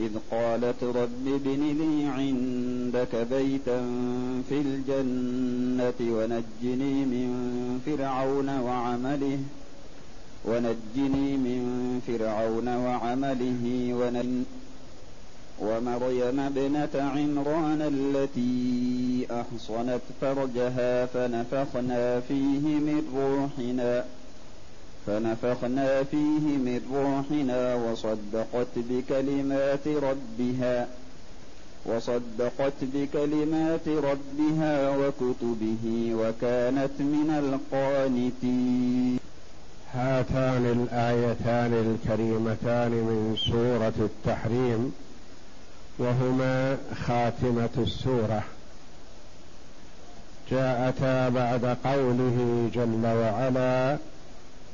إذ قالت رب ابن لي عندك بيتا في الجنة ونجني من فرعون وعمله ونجني من فرعون وعمله ونن ومريم ابنة عمران التي أحصنت فرجها فنفخنا فيه من روحنا. فنفخنا فيه من روحنا وصدقت بكلمات ربها وصدقت بكلمات ربها وكتبه وكانت من القانتين. هاتان الآيتان الكريمتان من سورة التحريم وهما خاتمة السورة. جاءتا بعد قوله جل وعلا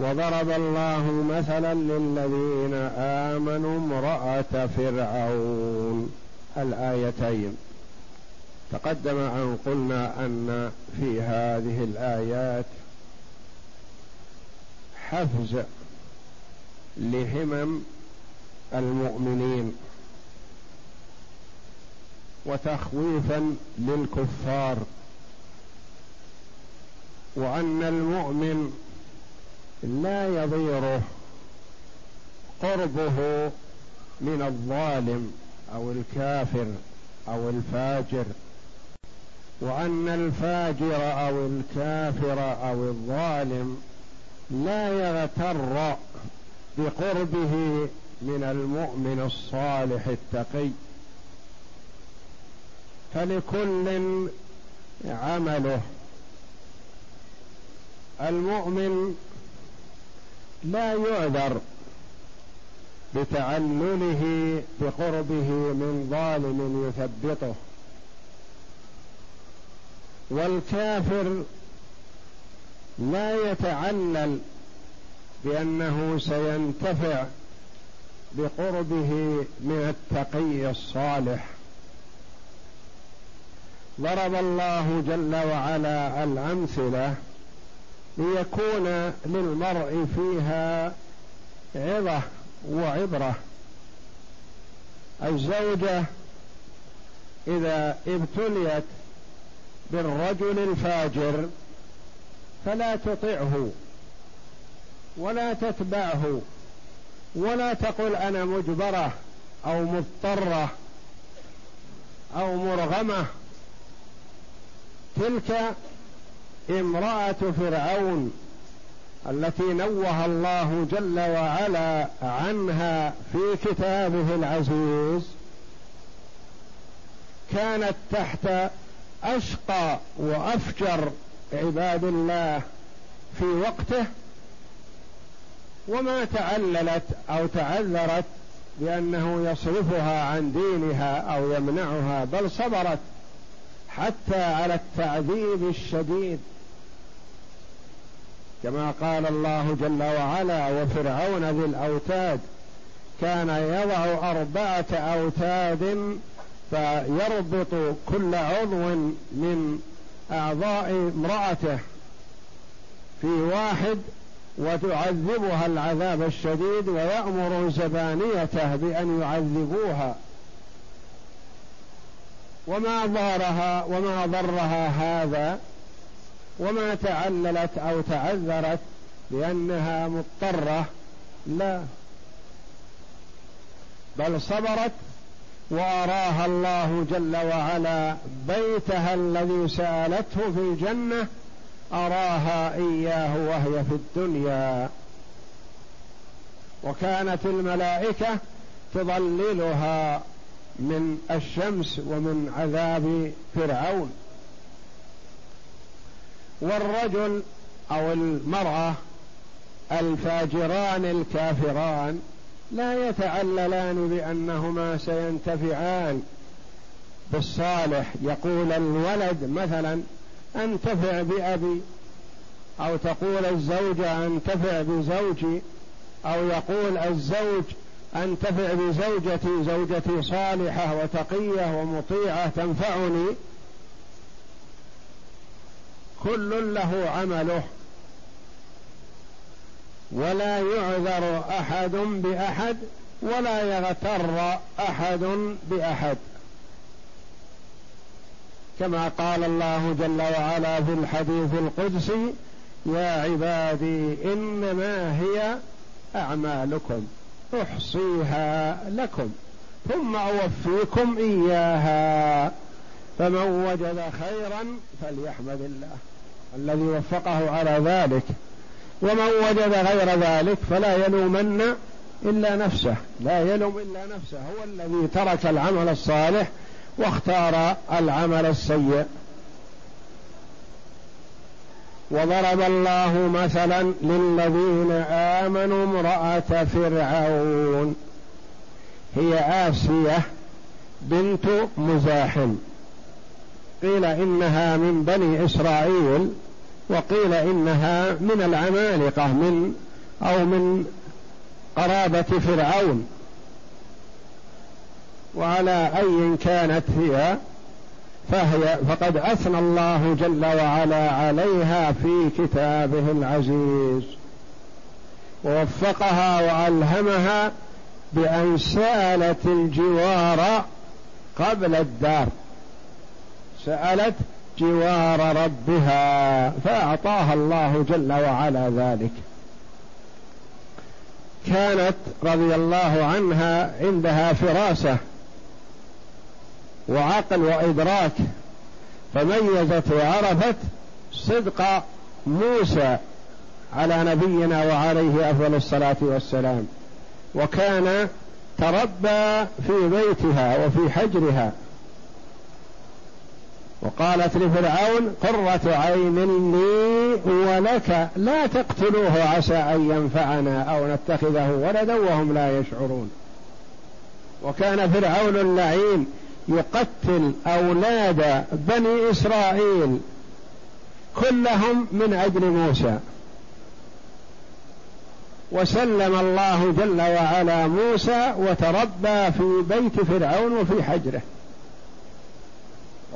وضرب الله مثلا للذين آمنوا امرأة فرعون. الآيتين. تقدم أن قلنا أن في هذه الآيات حفز لهمم المؤمنين وتخويفا للكفار وأن المؤمن لا يضيره قربه من الظالم أو الكافر أو الفاجر وأن الفاجر أو الكافر أو الظالم لا يغتر بقربه من المؤمن الصالح التقي. فلكل عمله المؤمن لا يعذر بتعلله بقربه من ظالم يثبطه. والكافر لا يتعلل بأنه سينتفع بقربه من التقي الصالح. ضرب الله جل وعلا الأمثلة ليكون للمرء فيها عظة وعبرة. الزوجة إذا ابتليت بالرجل الفاجر فلا تطعه ولا تتبعه ولا تقل أنا مجبرة أو مضطرة أو مرغمة. تلك امرأة فرعون التي نوه الله جل وعلا عنها في كتابه العزيز كانت تحت أشقى وأفجر عباد الله في وقته وما تعللت أو تعذرت بأنه يصرفها عن دينها أو يمنعها بل صبرت حتى على التعذيب الشديد. كما قال الله جل وعلا وفرعون ذي الأوتاد كان يضع أربعة أوتاد فيربط كل عضو من أعضاء امرأته في واحد وتعذبها العذاب الشديد ويأمر زبانيته بأن يعذبوها وما ضارها وما ضرها هذا وما تعللت أو تعذرت لأنها مضطرة لا. بل صبرت وأراها الله جل وعلا بيتها الذي سألته في الجنة أراها إياه وهي في الدنيا. وكانت الملائكة تضللها. من الشمس ومن عذاب فرعون. والرجل أو المرأة الفاجران الكافران لا يتعللان بأنهما سينتفعان. بالصالح يقول الولد مثلا أنتفع بأبي أو تقول الزوجة أنتفع بزوجي أو يقول الزوج انتفع بزوجتي زوجتي صالحة وتقية ومطيعة تنفعني. كل له عمله. ولا يعذر أحد بأحد ولا يغتر أحد بأحد. كما قال الله جل وعلا في الحديث القدسي يا عبادي إنما هي أعمالكم. أحصيها لكم ثم أوفيكم إياها. فمن وجد خيرا فليحمد الله الذي وفقه على ذلك. ومن وجد غير ذلك فلا يلومن إلا نفسه لا يلوم إلا نفسه هو الذي ترك العمل الصالح واختار العمل السيء. وضرب الله مثلا للذين آمنوا امرأة فرعون. هي آسية بنت مزاحم. قيل إنها من بني إسرائيل وقيل إنها من العمالقة من أو من قرابة فرعون. وعلى أي كانت هي؟ فهي فقد أثنى الله جل وعلا عليها في كتابه العزيز. ووفقها وألهمها بأن سألت الجوار قبل الدار. سألت جوار ربها فأعطاها الله جل وعلا ذلك. كانت رضي الله عنها عندها فراسة. وعقل وإدراك فميزت وعرفت صدق موسى على نبينا وعليه أفضل الصلاة والسلام وكان تربى في بيتها وفي حجرها. وقالت لفرعون قرة عين لي ولك لا تقتلوه عسى أن ينفعنا أو نتخذه ولدا وهم لا يشعرون. وكان فرعون اللعين يقتل أولاد بني إسرائيل كلهم من أجل موسى. وسلم الله جل وعلا موسى وتربى في بيت فرعون وفي حجره.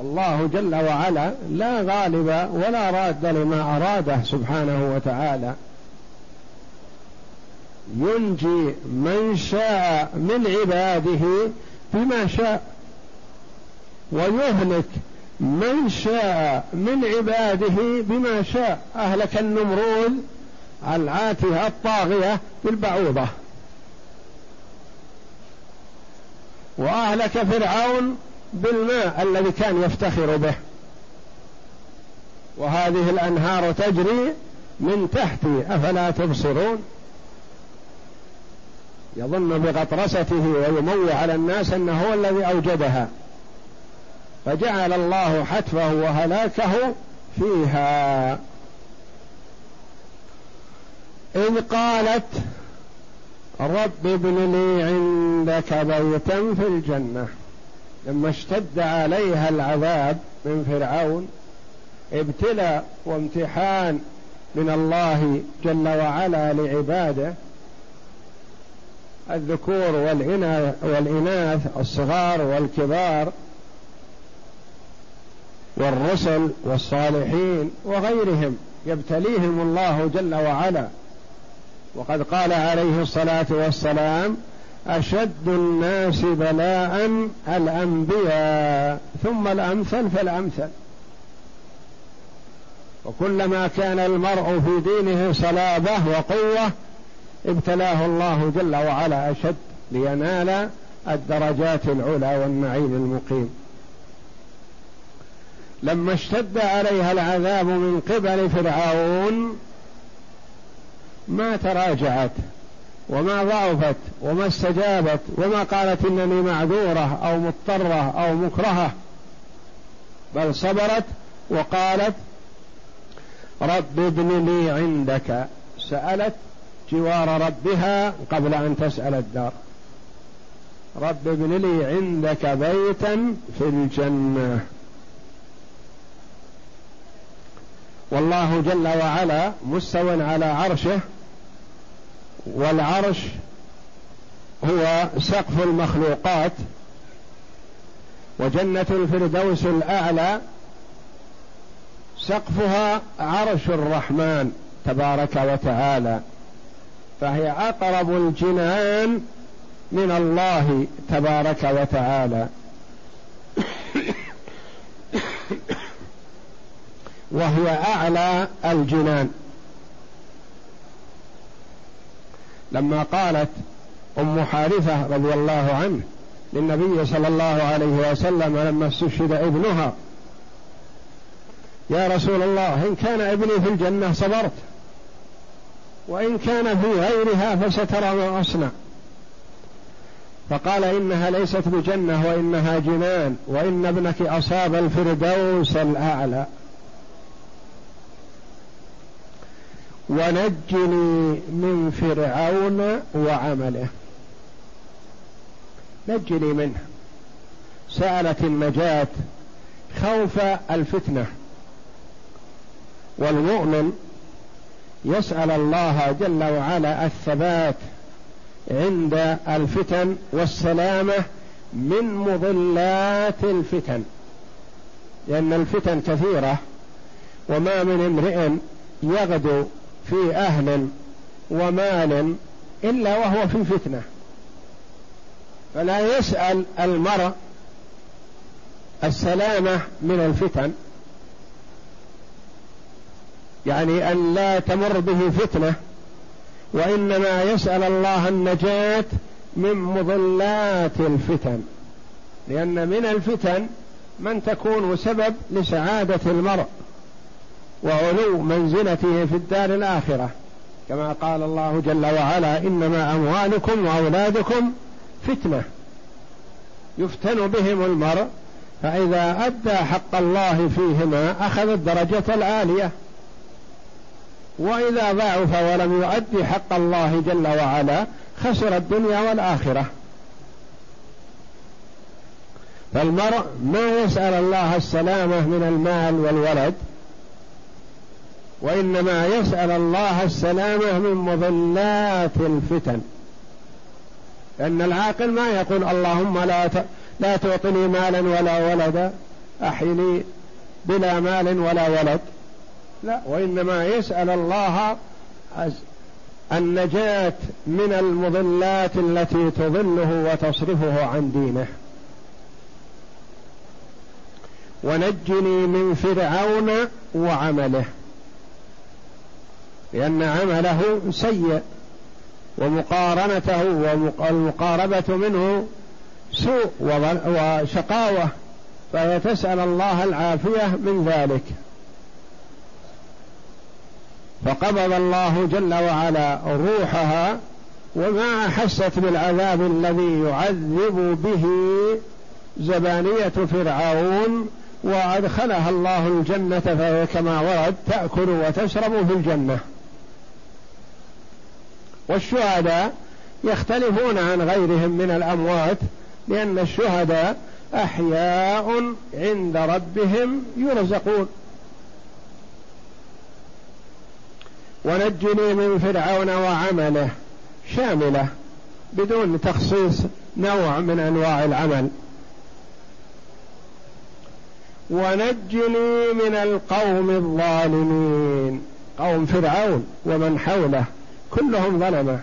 الله جل وعلا لا غالب ولا راد لما أراده سبحانه وتعالى. ينجي من شاء من عباده بما شاء. ويهلك من شاء من عباده بما شاء. أهلك النمرود العاتية الطاغية بالبعوضة. وأهلك فرعون بالماء الذي كان يفتخر به. وهذه الأنهار تجري من تحتي أفلا تبصرون؟ يظن بغطرسته ويموي على الناس أنه هو الذي أوجدها. فجعل الله حتفه وهلاكه فيها. إذ قالت رب ابن لي عندك بيتا في الجنة. لما اشتد عليها العذاب من فرعون ابتلى وامتحان من الله جل وعلا لعباده. الذكور والإناث الصغار والكبار. والرسل والصالحين وغيرهم يبتليهم الله جل وعلا. وقد قال عليه الصلاة والسلام أشد الناس بلاء الأنبياء ثم الأمثل فالأمثل. وكلما كان المرء في دينه صلابة وقوة ابتلاه الله جل وعلا أشد لينال الدرجات العلى والنعيم المقيم. لما اشتد عليها العذاب من قبل فرعون ما تراجعت وما ضعفت وما استجابت وما قالت إنني معذورة أو مضطرة أو مكرهة بل صبرت وقالت رب ابن لي عندك. سألت جوار ربها قبل أن تسأل الدار رب ابن لي عندك بيتا في الجنة. والله جل وعلا مستو على عرشه والعرش هو سقف المخلوقات وجنة الفردوس الأعلى سقفها عرش الرحمن تبارك وتعالى فهي أقرب الجنان من الله تبارك وتعالى. وهي أعلى الجنان. لما قالت أم حارثة رضي الله عنه للنبي صلى الله عليه وسلم لما استشهد ابنها يا رسول الله إن كان ابني في الجنة صبرت وإن كان في غيرها فسترى ما أصنع. فقال إنها ليست بجنة وإنها جنان وإن ابنك أصاب الفردوس الأعلى. ونجني من فرعون وعمله. نجني منه. سألت النجاة خوف الفتنة. والمؤمن يسأل الله جل وعلا الثبات عند الفتن والسلامة من مضلات الفتن. لأن الفتن كثيرة وما من امرئ يغدو في أهل ومال إلا وهو في فتنة. فلا يسأل المرء السلامة من الفتن. يعني أن لا تمر به فتنة وإنما يسأل الله النجاة من مضلات الفتن. لأن من الفتن من تكون سبب لسعادة المرء. وعلو منزلته في الدار الآخرة. كما قال الله جل وعلا إنما أموالكم وأولادكم فتنة. يفتن بهم المرء فإذا أدى حق الله فيهما أخذ الدرجة العالية. وإذا ضعف ولم يؤدي حق الله جل وعلا خسر الدنيا والآخرة. فالمرء ما يسأل الله السلامة من المال والولد وإنما يسأل الله السلامة من مضلات الفتن. لأن العاقل ما يقول اللهم لا لا تعطني مالا ولا ولدا أحيني بلا مال ولا ولد. لا وإنما يسأل الله النجاة من المضلات التي تضله وتصرفه عن دينه. ونجني من فرعون وعمله. لأن عمله سيء ومقارنته والمقاربة منه سوء وشقاوة فهي تسأل الله العافية من ذلك. فقبض الله جل وعلا روحها وما أحست بالعذاب الذي يعذب به زبانية فرعون وأدخلها الله الجنة فهي كما ورد تأكل وتشرب في الجنة. والشهداء يختلفون عن غيرهم من الأموات لأن الشهداء أحياء عند ربهم يرزقون. ونجني من فرعون وعمله شاملة بدون تخصيص نوع من أنواع العمل. ونجني من القوم الظالمين قوم فرعون ومن حوله. كلهم ظلمه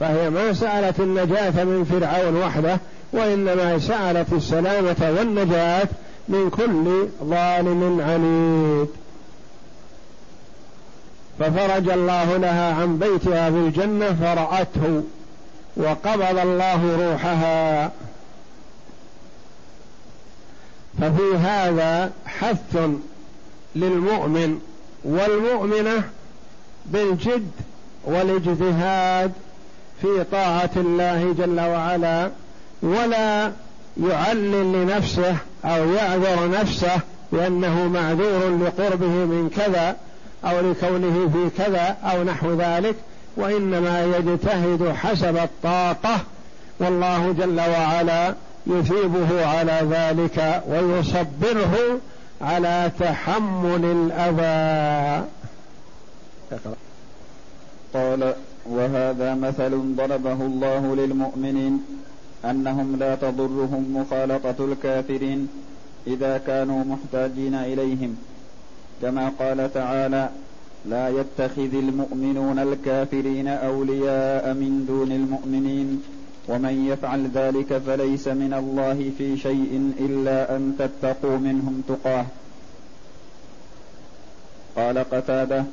فهي ما سألت النجاة من فرعون وحده وإنما سألت السلامة والنجاة من كل ظالم عنيد. ففرج الله لها عن بيتها في الجنة فرأته وقبض الله روحها. ففي هذا حث للمؤمن والمؤمنة بالجد والإجتهاد في طاعة الله جل وعلا ولا يعلل لنفسه أو يعذر نفسه بأنه معذور لقربه من كذا أو لكونه في كذا أو نحو ذلك وإنما يجتهد حسب الطاقة. والله جل وعلا يثيبه على ذلك ويصبره على تحمل الأذى. قال وهذا مثل ضربه الله للمؤمنين أنهم لا تضرهم مخالطة الكافرين إذا كانوا محتاجين إليهم. كما قال تعالى لا يتخذ المؤمنون الكافرين أولياء من دون المؤمنين ومن يفعل ذلك فليس من الله في شيء إلا أن تتقوا منهم تقاه. قال قتادة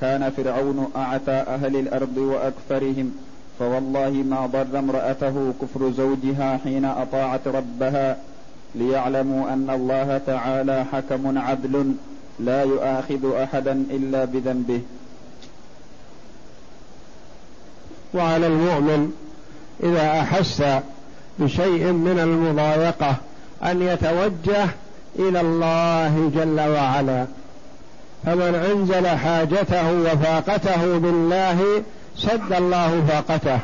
كان فرعون اعتى أهل الأرض وأكثرهم فوالله ما ضر امرأته كفر زوجها حين أطاعت ربها ليعلموا أن الله تعالى حكم عدل لا يؤاخذ أحدا إلا بذنبه. وعلى المؤمن إذا أحس بشيء من المضايقة أن يتوجه إلى الله جل وعلا. فمن أنزل حاجته وفاقته بالله سد الله فاقته.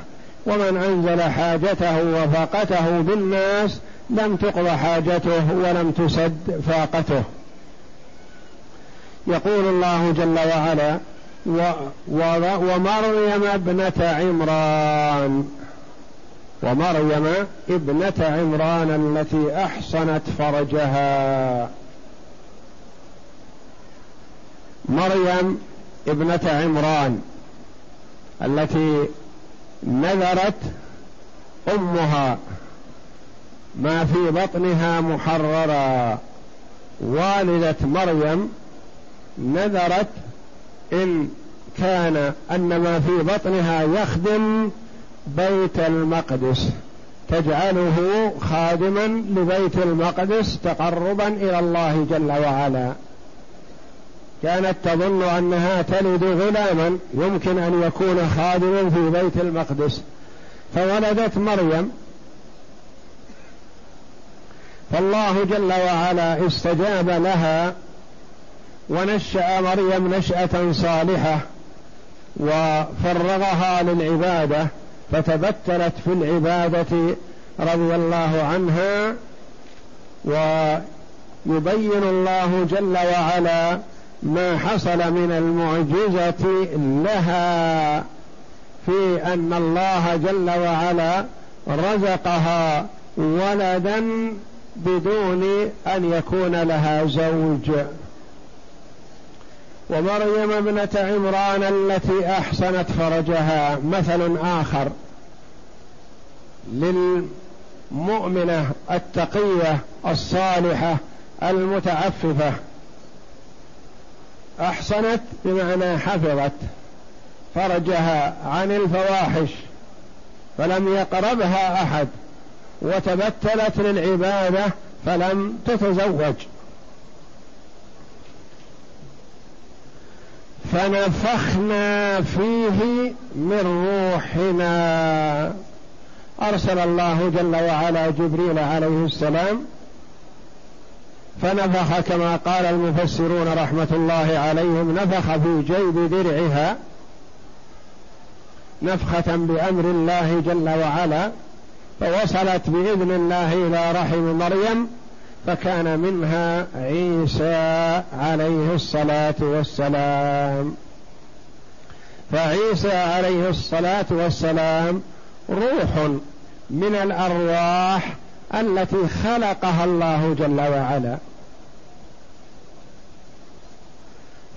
ومن أنزل حاجته وفاقته بالناس لم تقض حاجته ولم تسد فاقته. يقول الله جل وعلا ومريم ابنة عمران. ومريم ابنة عمران التي أحصنت فرجها. مريم ابنة عمران التي نذرت أمها ما في بطنها محررا. والدة مريم نذرت إن كان أن ما في بطنها يخدم بيت المقدس تجعله خادما لبيت المقدس تقربا إلى الله جل وعلا. كانت تظن أنها تلد غلاما يمكن أن يكون خادما في بيت المقدس فولدت مريم. فالله جل وعلا استجاب لها ونشأ مريم نشأة صالحة وفرغها للعبادة فتبتلت في العبادة رضي الله عنها. ويبين الله جل وعلا ما حصل من المعجزة لها في أن الله جل وعلا رزقها ولدا بدون أن يكون لها زوج. ومريم ابنة عمران التي أحسنت فرجها. مثل آخر. للمؤمنة التقية الصالحة المتعففة. أحسنت بمعنى حفظت فرجها عن الفواحش فلم يقربها أحد وتبتلت للعبادة فلم تتزوج. فنفخنا فيه من روحنا. أرسل الله جل وعلا جبريل عليه السلام فنفخ كما قال المفسرون رحمة الله عليهم نفخ في جيب درعها نفخة بأمر الله جل وعلا فوصلت بإذن الله إلى رحم مريم فكان منها عيسى عليه الصلاة والسلام. فعيسى عليه الصلاة والسلام روح من الأرواح التي خلقها الله جل وعلا.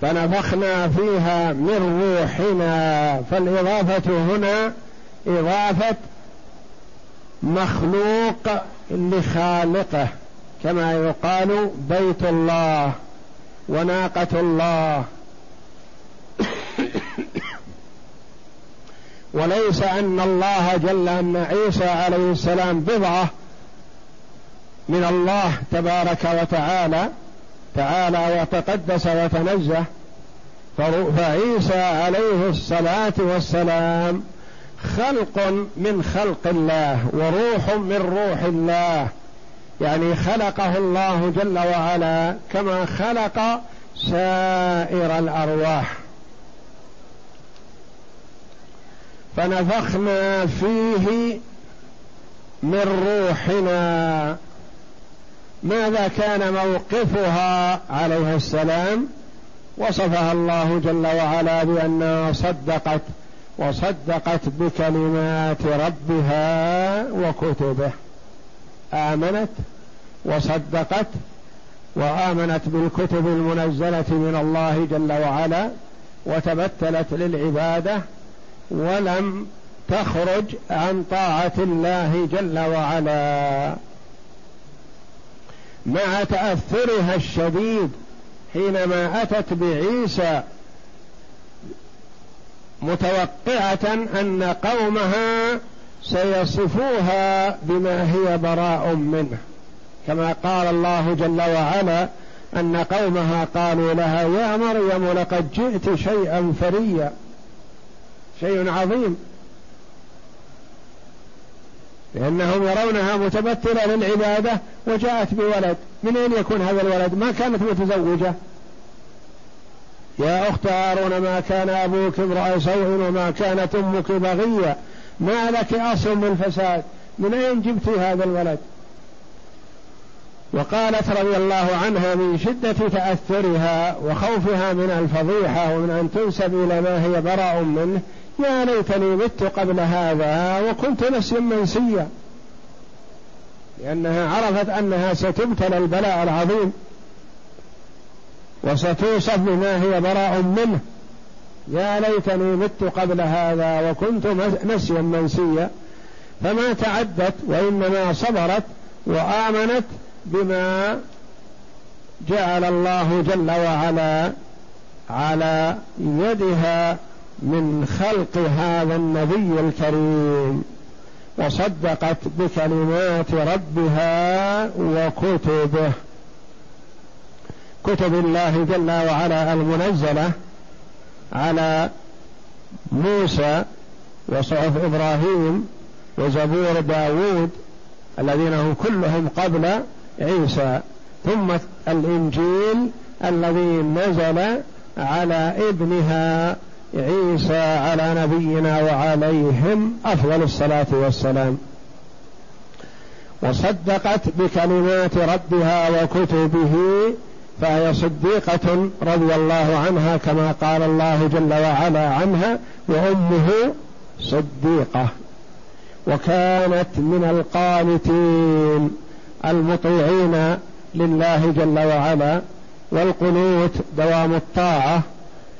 فنفخنا فيها من روحنا. فالإضافة هنا إضافة مخلوق لخالقه كما يقال بيت الله وناقة الله. وليس أن الله جل أن عيسى عليه السلام بضعة من الله تبارك وتعالى تعالى وتقدس وتنزه فعيسى عليه الصلاة والسلام خلق من خلق الله وروح من روح الله. يعني خلقه الله جل وعلا كما خلق سائر الأرواح. فنفخنا فيه من روحنا. ماذا كان موقفها عليه السلام؟ وصفها الله جل وعلا بأنها صدقت وصدقت بكلمات ربها وكتبه. آمنت وصدقت وآمنت بالكتب المنزلة من الله جل وعلا وتبتلت للعبادة ولم تخرج عن طاعة الله جل وعلا. مع تأثرها الشديد حينما أتت بعيسى متوقعة أن قومها سيصفوها بما هي براء منه. كما قال الله جل وعلا أن قومها قالوا لها يا مريم لقد جئت شيئا فريا. شيء عظيم. لأنهم يرونها متمثلة للعبادة وجاءت بولد. من أين يكون هذا الولد؟ ما كانت متزوجة. يا أخت هارون ما كان أبوك امرأ سوء وما كانت أمك بغية. ما لك أصل من الفساد؟ من أين جبت هذا الولد؟ وقالت رضي الله عنها من شدة تأثرها وخوفها من الفضيحة ومن أن تنسب إلى ما هي براء منه يا ليتني مت قبل هذا وكنت نسيا منسيا. لأنها عرفت أنها ستبتلى البلاء العظيم وستوصف بما هي براء منه. يا ليتني مت قبل هذا وكنت نسيا منسيا. فما تعدت وإنما صبرت وآمنت بما جعل الله جل وعلا على يدها من خلق هذا النبي الكريم وصدقت بكلمات ربها وكتبه. كتب الله جل وعلا المنزلة على موسى وصحف إبراهيم وزبور داوود الذين هم كلهم قبل عيسى ثم الإنجيل الذي نزل على ابنها عيسى على نبينا وعليهم أفضل الصلاة والسلام. وصدقت بكلمات ربها وكتبه فهي صديقة رضي الله عنها كما قال الله جل وعلا عنها وأمه صديقة. وكانت من القانتين المطيعين لله جل وعلا والقنوت دوام الطاعة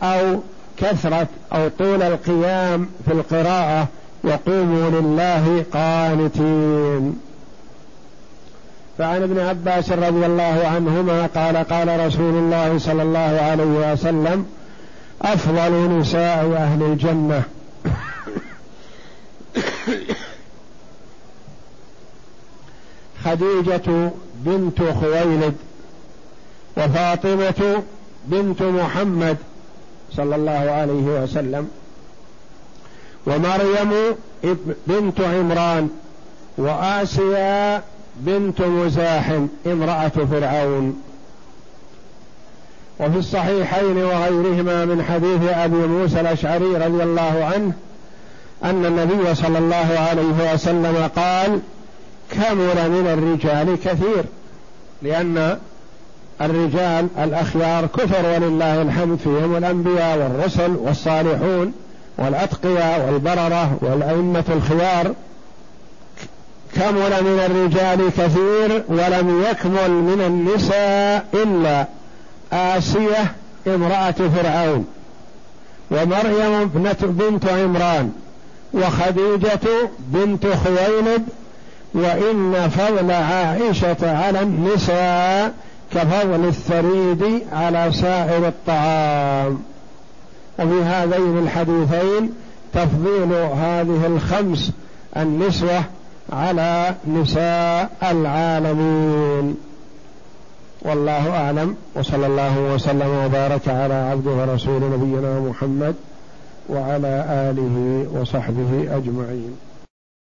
أو كثرة أو طول القيام في القراءة وقوموا لله قانتين. فعن ابن عباس رضي الله عنهما قال قال رسول الله صلى الله عليه وسلم أفضل نساء أهل الجنة. خديجة بنت خويلد وفاطمة بنت محمد صلى الله عليه وسلم. ومريم بنت عمران وآسيا بنت مزاحم امرأة فرعون. وفي الصحيحين وغيرهما من حديث أبي موسى الأشعري رضي الله عنه أن النبي صلى الله عليه وسلم قال كمل من الرجال كثير. لأن الرجال الأخيار كثر ولله الحمد فيهم الأنبياء والرسل والصالحون والأتقياء والبررة والأئمة الخيار. كمل من الرجال كثير ولم يكمل من النساء إلا آسية امرأة فرعون ومريم ابنة بنت عمران وخديجة بنت خويلد وإن فضل عائشة على النساء كفضل الثريد على سائر الطعام. وفي هذين الحديثين تفضيل هذه الخمس النسوة على نساء العالمين. والله أعلم وصلى الله وسلم وبارك على عبده ورسول نبينا محمد وعلى آله وصحبه أجمعين.